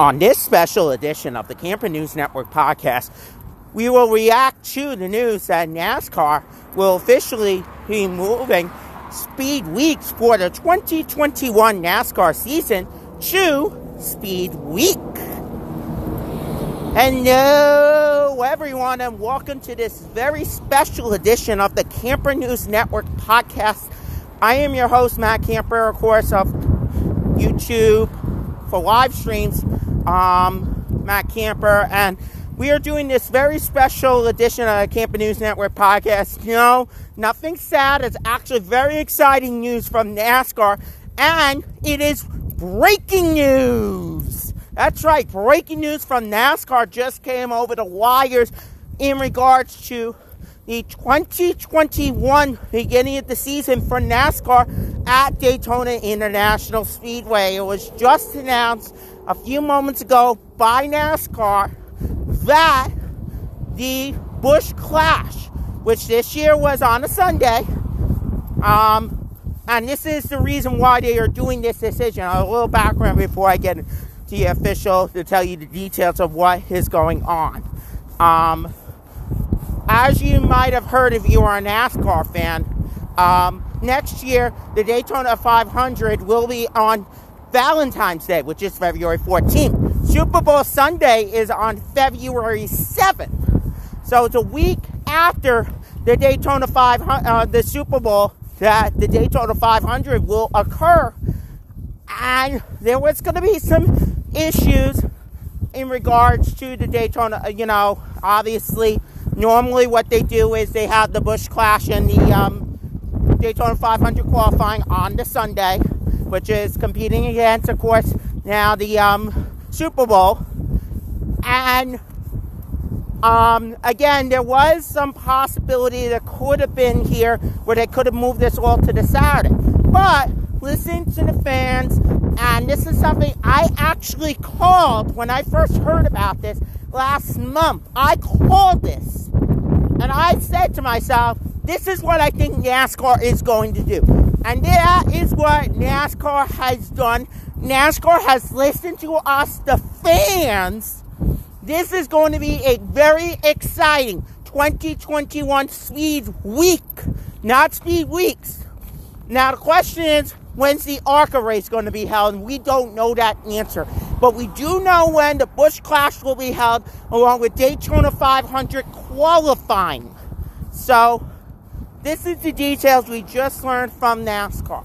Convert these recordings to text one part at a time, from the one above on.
On this special edition of the Camper News Network podcast, we will react to the news that NASCAR will officially be moving Speed Weeks for the 2021 NASCAR season to Speed Week. Hello, everyone, and welcome to this very special edition of the Camper News Network podcast. I am your host, Matt Camper, of course, of YouTube for live streams um, Matt Camper, and we are doing this very special edition of the Camper News Network podcast. You know, nothing sad. It's actually very exciting news from NASCAR, and it is breaking news. That's right, breaking news from NASCAR just came over the wires in regards to the 2021 beginning of the season for NASCAR at Daytona International Speedway. It was just announced a few moments ago by NASCAR that the Busch Clash, which this year was on a Sunday, um, and this is the reason why they are doing this decision. A little background before I get the official to tell you the details of what is going on. Um, as you might have heard if you are a NASCAR fan, um, next year the Daytona 500 will be on Valentine's Day, which is February 14th. Super Bowl Sunday is on February 7th. So it's a week after the Daytona 500, uh, the Super Bowl that the Daytona 500 will occur. And there was going to be some issues in regards to the Daytona, uh, you know, obviously, normally what they do is they have the Busch Clash and the um, Daytona 500 qualifying on the Sunday which is competing against, of course, now the um, Super Bowl. And um, again, there was some possibility that could have been here where they could have moved this all to the Saturday. But listen to the fans, and this is something I actually called when I first heard about this last month. I called this, and I said to myself, this is what I think NASCAR is going to do. And that is what NASCAR has done. NASCAR has listened to us, the fans. This is going to be a very exciting 2021 Speed Week, not Speed Weeks. Now, the question is, when's the ARCA race going to be held? We don't know that answer. But we do know when the Busch Clash will be held, along with Daytona 500 qualifying. So, this is the details we just learned from NASCAR.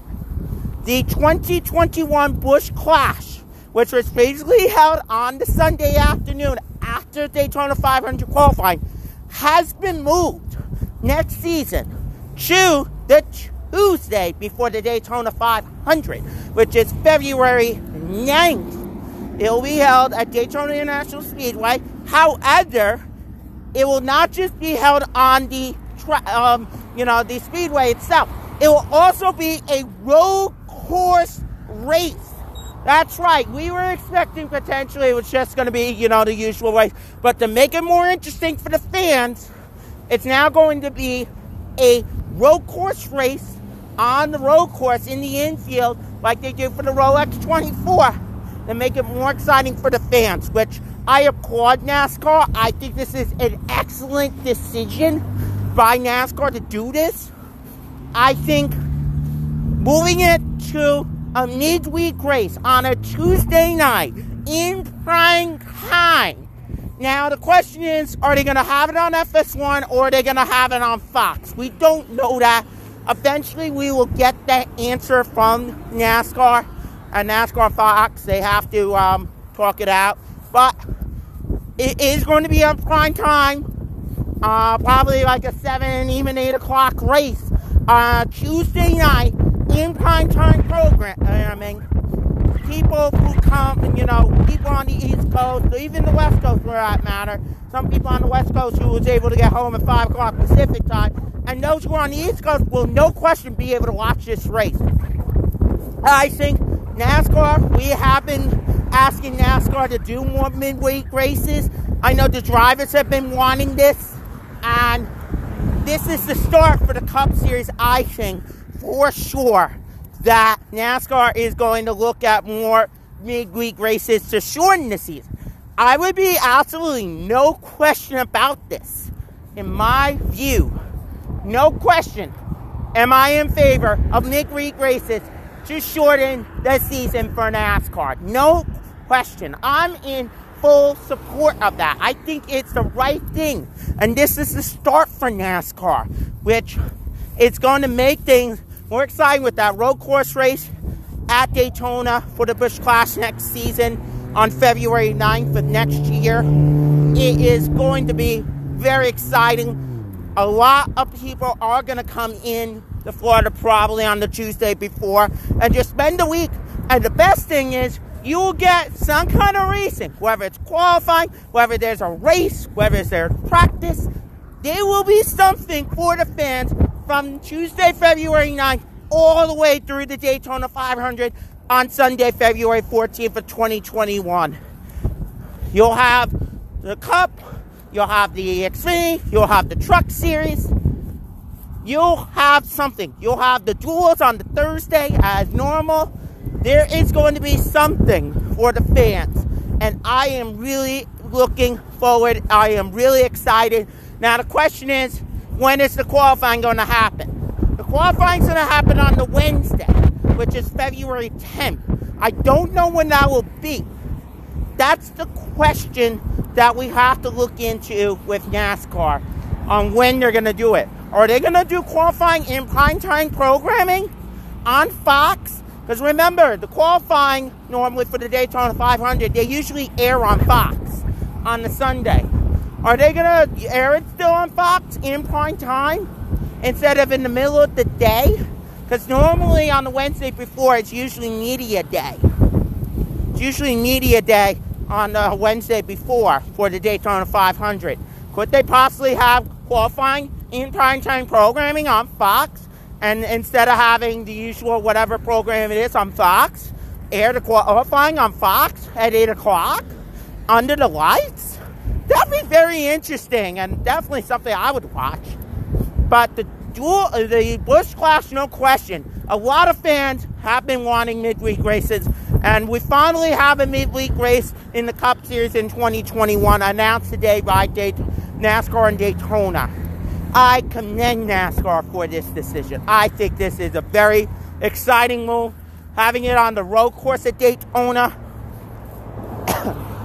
The 2021 Busch Clash, which was basically held on the Sunday afternoon after Daytona 500 qualifying, has been moved next season to the Tuesday before the Daytona 500, which is February 9th. It will be held at Daytona International Speedway. However, it will not just be held on the um, you know, the speedway itself. It will also be a road course race. That's right. We were expecting potentially it was just going to be, you know, the usual race. But to make it more interesting for the fans, it's now going to be a road course race on the road course in the infield like they do for the Rolex 24 to make it more exciting for the fans, which I applaud NASCAR. I think this is an excellent decision by NASCAR to do this. I think moving it to a midweek race on a Tuesday night in prime time. Now, the question is are they going to have it on FS1 or are they going to have it on Fox? We don't know that. Eventually, we will get that answer from NASCAR and NASCAR Fox. They have to um, talk it out. But it is going to be on prime time uh, probably like a 7, even 8 o'clock race uh, Tuesday night in prime time programming. People who come, and you know, people on the East Coast, or even the West Coast for that matter, some people on the West Coast who was able to get home at 5 o'clock Pacific time, and those who are on the East Coast will no question be able to watch this race. I think NASCAR, we have been asking NASCAR to do more midweek races. I know the drivers have been wanting this. And this is the start for the Cup Series, I think, for sure, that NASCAR is going to look at more midweek races to shorten the season. I would be absolutely no question about this. In my view, no question, am I in favor of midweek races to shorten the season for NASCAR. No question. I'm in full support of that. I think it's the right thing. And this is the start for NASCAR, which it's going to make things more exciting with that road course race at Daytona for the Busch Clash next season on February 9th of next year. It is going to be very exciting. A lot of people are going to come in to Florida probably on the Tuesday before and just spend the week. And the best thing is you'll get some kind of racing, whether it's qualifying, whether there's a race, whether there's practice. There will be something for the fans from Tuesday, February 9th, all the way through the Daytona 500 on Sunday, February 14th of 2021. You'll have the Cup, you'll have the Xfinity, you'll have the Truck Series, you'll have something. You'll have the duels on the Thursday as normal. There is going to be something for the fans. And I am really looking forward. I am really excited. Now, the question is when is the qualifying going to happen? The qualifying is going to happen on the Wednesday, which is February 10th. I don't know when that will be. That's the question that we have to look into with NASCAR on when they're going to do it. Are they going to do qualifying in primetime programming on Fox? Because remember, the qualifying normally for the Daytona 500, they usually air on Fox on the Sunday. Are they going to air it still on Fox in prime time instead of in the middle of the day? Because normally on the Wednesday before, it's usually media day. It's usually media day on the Wednesday before for the Daytona 500. Could they possibly have qualifying in prime time programming on Fox, and instead of having the usual whatever program it is on Fox, air the qualifying on Fox at 8 o'clock under the lights? That'd be very interesting and definitely something I would watch. But the dual, the Busch Clash, no question. A lot of fans have been wanting midweek races, and we finally have a midweek race in the Cup Series in 2021 announced today by NASCAR and Daytona. I commend NASCAR for this decision. I think this is a very exciting move. Having it on the road course at Daytona,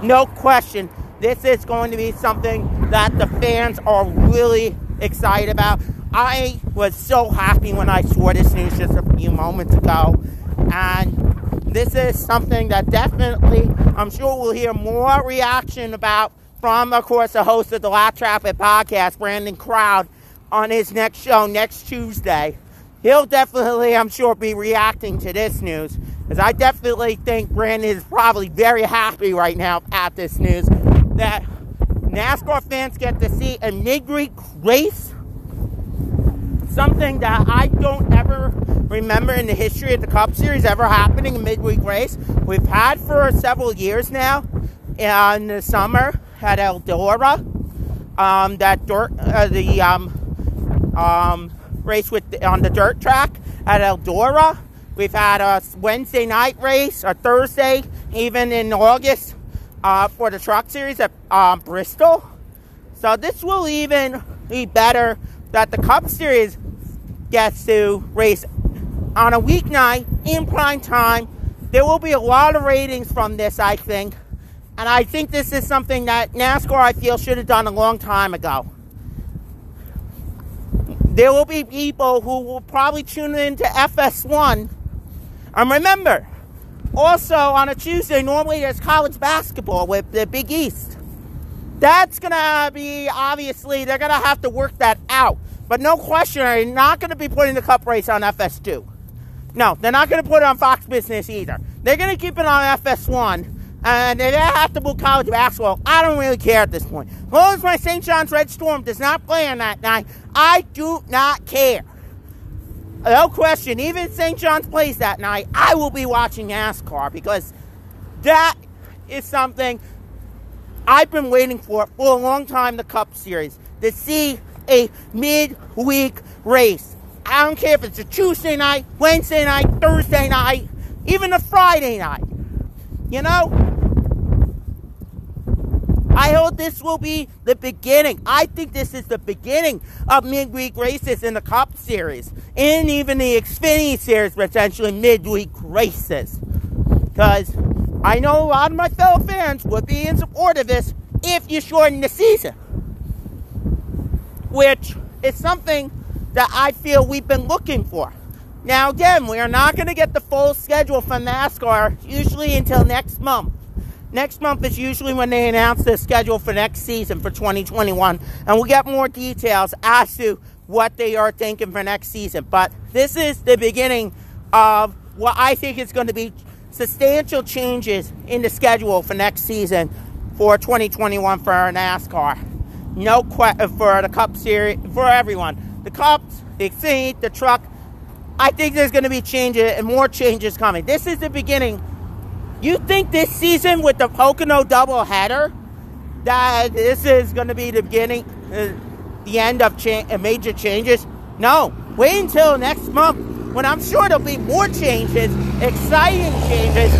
no question, this is going to be something that the fans are really excited about. I was so happy when I saw this news just a few moments ago, and this is something that definitely I'm sure we'll hear more reaction about from, of course, the host of the Lap Traffic podcast, Brandon Crowd on his next show next Tuesday. He'll definitely, I'm sure, be reacting to this news. Because I definitely think Brandon is probably very happy right now at this news that NASCAR fans get to see a midweek race. Something that I don't ever remember in the history of the Cup Series ever happening a midweek race. We've had for several years now in the summer at Eldora. Um, that dirt, uh, the um, um, race with on the dirt track at Eldora. We've had a Wednesday night race, a Thursday, even in August uh, for the truck series at um, Bristol. So this will even be better that the Cup Series gets to race on a weeknight in prime time. There will be a lot of ratings from this, I think. And I think this is something that NASCAR, I feel, should have done a long time ago there will be people who will probably tune in to FS1. And remember, also on a Tuesday, normally there's college basketball with the Big East. That's going to be, obviously, they're going to have to work that out. But no question, they're not going to be putting the cup race on FS2. No, they're not going to put it on Fox Business either. They're going to keep it on FS1 and they have to move college basketball, I don't really care at this point. As long as my St. John's Red Storm does not play on that night, I do not care. No question, even if St. John's plays that night, I will be watching NASCAR because that is something I've been waiting for for a long time the Cup Series to see a midweek race. I don't care if it's a Tuesday night, Wednesday night, Thursday night, even a Friday night. You know? I hope this will be the beginning. I think this is the beginning of midweek races in the Cup Series and even the Xfinity Series, potentially midweek races. Because I know a lot of my fellow fans would be in support of this if you shorten the season, which is something that I feel we've been looking for. Now, again, we are not going to get the full schedule from NASCAR usually until next month. Next month is usually when they announce the schedule for next season for 2021, and we'll get more details as to what they are thinking for next season. But this is the beginning of what I think is going to be substantial changes in the schedule for next season for 2021 for NASCAR. No question uh, for the Cup Series for everyone. The Cups, the Xfinity, the Truck. I think there's going to be changes and more changes coming. This is the beginning you think this season with the Pocono doubleheader that this is going to be the beginning, uh, the end of cha- uh, major changes? No. Wait until next month when I'm sure there'll be more changes, exciting changes.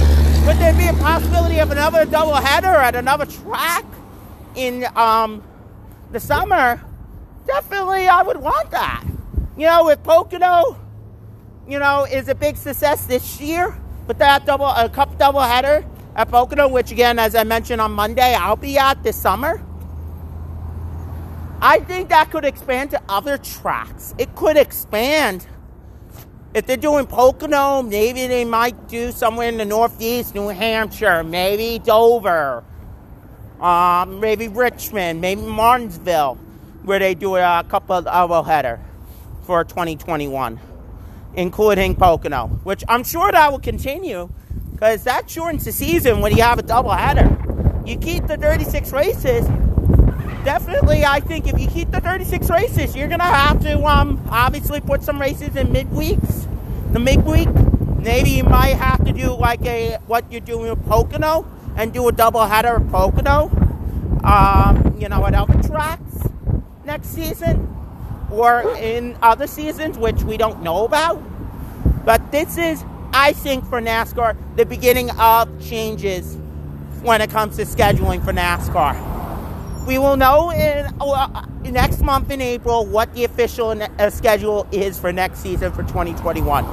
Could there be a possibility of another doubleheader at another track in um, the summer? Definitely, I would want that. You know, with Pocono, you know, is a big success this year with that double a cup double header at Pocono, which again, as I mentioned on Monday, I'll be at this summer. I think that could expand to other tracks. It could expand. If they're doing Pocono, maybe they might do somewhere in the Northeast, New Hampshire, maybe Dover, um, maybe Richmond, maybe Martinsville, where they do a couple of header for 2021 including Pocono, which I'm sure that will continue because that shortens the season when you have a double header. You keep the 36 races. Definitely, I think if you keep the 36 races, you're gonna have to um, obviously put some races in midweeks. The midweek, maybe you might have to do like a what you're doing with Pocono and do a double header of Pocono. Um, you know, at other tracks next season or in other seasons, which we don't know about. But this is, I think, for NASCAR, the beginning of changes when it comes to scheduling for NASCAR. We will know in uh, next month in April what the official uh, schedule is for next season for 2021.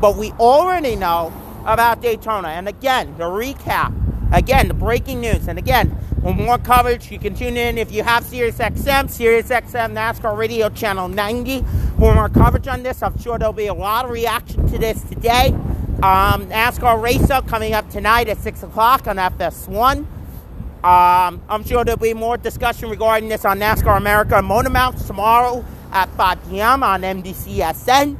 But we already know about Daytona. And again, the recap, again, the breaking news. And again, for more coverage, you can tune in if you have SiriusXM, SiriusXM NASCAR Radio Channel 90. For more coverage on this, I'm sure there'll be a lot of reaction to this today. Um, NASCAR Racer coming up tonight at 6 o'clock on FS1. Um, I'm sure there'll be more discussion regarding this on NASCAR America and Motormouths tomorrow at 5 p.m. on NBCSN.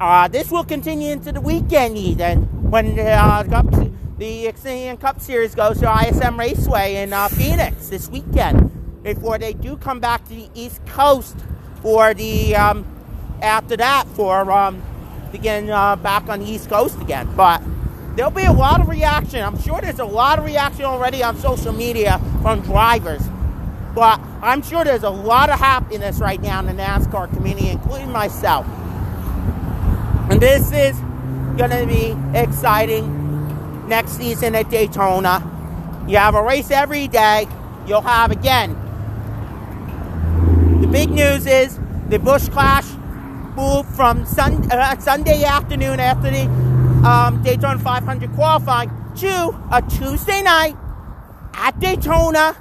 Uh, this will continue into the weekend, even when uh, the Xfinity Cup Series goes to ISM Raceway in uh, Phoenix this weekend before they do come back to the East Coast for the um, after that for um, begin uh, back on the East Coast again. But there'll be a lot of reaction. I'm sure there's a lot of reaction already on social media from drivers. But I'm sure there's a lot of happiness right now in the NASCAR community, including myself. And this is going to be exciting next season at Daytona. You have a race every day. You'll have again. The big news is the Busch Clash moved from sun, uh, Sunday afternoon after the um, Daytona 500 qualifying to a Tuesday night at Daytona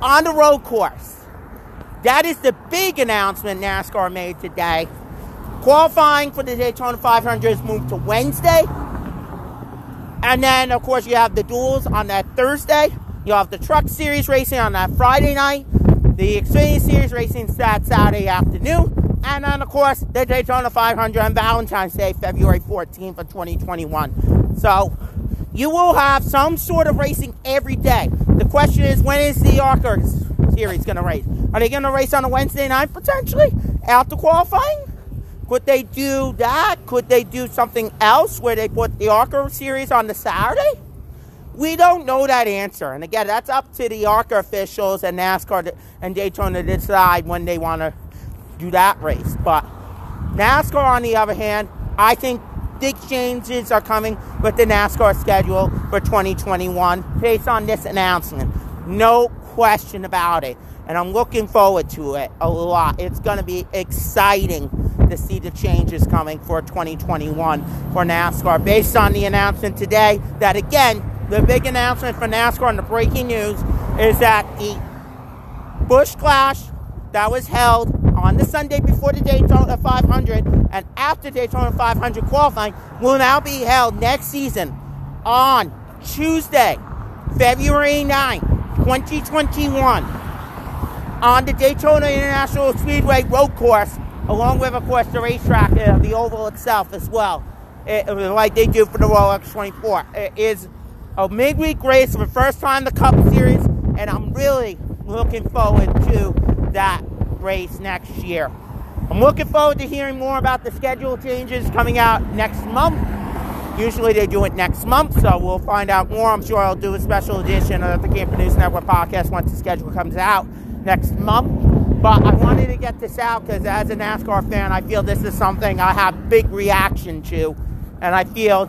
on the road course. That is the big announcement NASCAR made today. Qualifying for the Daytona 500 is moved to Wednesday and then, of course, you have the duels on that Thursday. You have the Truck Series racing on that Friday night. The Xfinity Series racing that Saturday afternoon. And then, of course, the Daytona 500 on Valentine's Day, February 14th of 2021. So, you will have some sort of racing every day. The question is, when is the ARCA Series going to race? Are they going to race on a Wednesday night, potentially, after qualifying? Could they do that? Could they do something else where they put the ARCA series on the Saturday? We don't know that answer. And again, that's up to the ARCA officials and NASCAR and Daytona to decide when they want to do that race. But NASCAR, on the other hand, I think big changes are coming with the NASCAR schedule for 2021 based on this announcement. No question about it. And I'm looking forward to it a lot. It's going to be exciting to see the changes coming for 2021 for NASCAR. Based on the announcement today that, again, the big announcement for NASCAR and the breaking news is that the Busch Clash that was held on the Sunday before the Daytona 500 and after Daytona 500 qualifying will now be held next season on Tuesday, February 9, 2021, on the Daytona International Speedway road course, along with, of course, the racetrack, uh, the oval itself as well, it, like they do for the Rolex 24. It is a midweek race for the first time in the Cup Series, and I'm really looking forward to that race next year. I'm looking forward to hearing more about the schedule changes coming out next month. Usually they do it next month, so we'll find out more. I'm sure I'll do a special edition of the Camper News Network podcast once the schedule comes out next month. But I wanted to get this out because as a NASCAR fan, I feel this is something I have big reaction to. And I feel,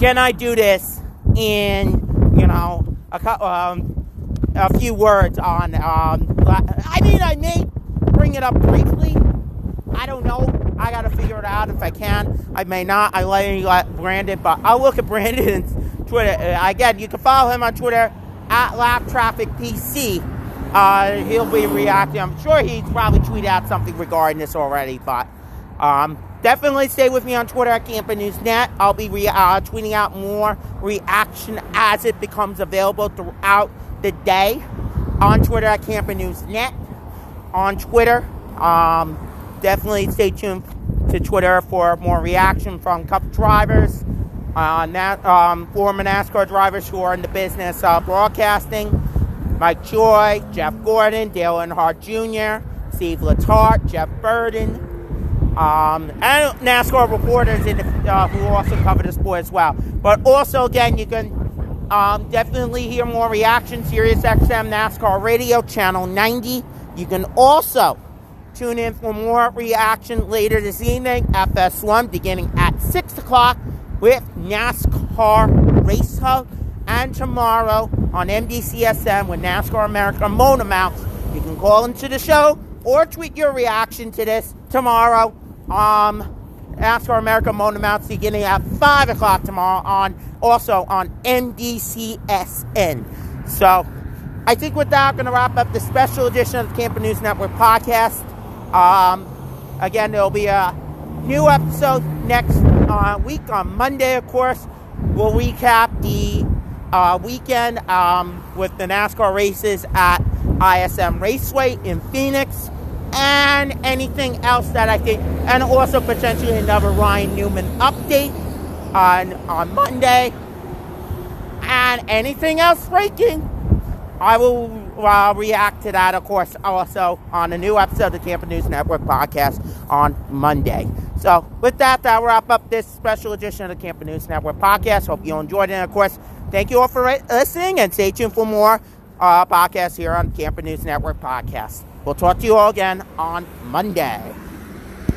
can I do this in, you know, a, um, a few words on um, I mean, I may bring it up briefly. I don't know. I got to figure it out if I can. I may not. I let Brandon, but I'll look at Brandon's Twitter. Uh, again, you can follow him on Twitter at LapTrafficPC. PC. Uh, he'll be reacting. I'm sure he's probably tweeted out something regarding this already, but um, definitely stay with me on Twitter at Camper News Net. I'll be re- uh, tweeting out more reaction as it becomes available throughout the day on Twitter at Camper News Net. On Twitter, um, definitely stay tuned to Twitter for more reaction from Cup drivers, uh, nat- um, former NASCAR drivers who are in the business of broadcasting. Mike Joy, Jeff Gordon, Dale Earnhardt Jr., Steve Letarte, Jeff Burton, um, and NASCAR reporters in the, uh, who also cover the sport as well. But also, again, you can um, definitely hear more reactions. Sirius XM NASCAR Radio Channel 90. You can also tune in for more reaction later this evening, FS1, beginning at 6 o'clock with NASCAR Race Hub. And tomorrow on NBCSN with NASCAR America Motormouth. You can call into the show or tweet your reaction to this tomorrow. Um, NASCAR America Motormouth beginning at 5 o'clock tomorrow on also on NBCSN. So I think with that, I'm going to wrap up the special edition of the Camper News Network podcast. Um, again, there'll be a new episode next uh, week on Monday, of course. We'll recap uh, weekend um, with the NASCAR races at ISM Raceway in Phoenix and anything else that I think, and also potentially another Ryan Newman update on, on Monday. And anything else breaking, I will uh, react to that, of course, also on a new episode of the Camper News Network podcast on Monday. So, with that, that'll wrap up this special edition of the Camper News Network podcast. Hope you enjoyed it. And, of course, thank you all for listening and stay tuned for more uh, podcasts here on Camper News Network podcast. We'll talk to you all again on Monday.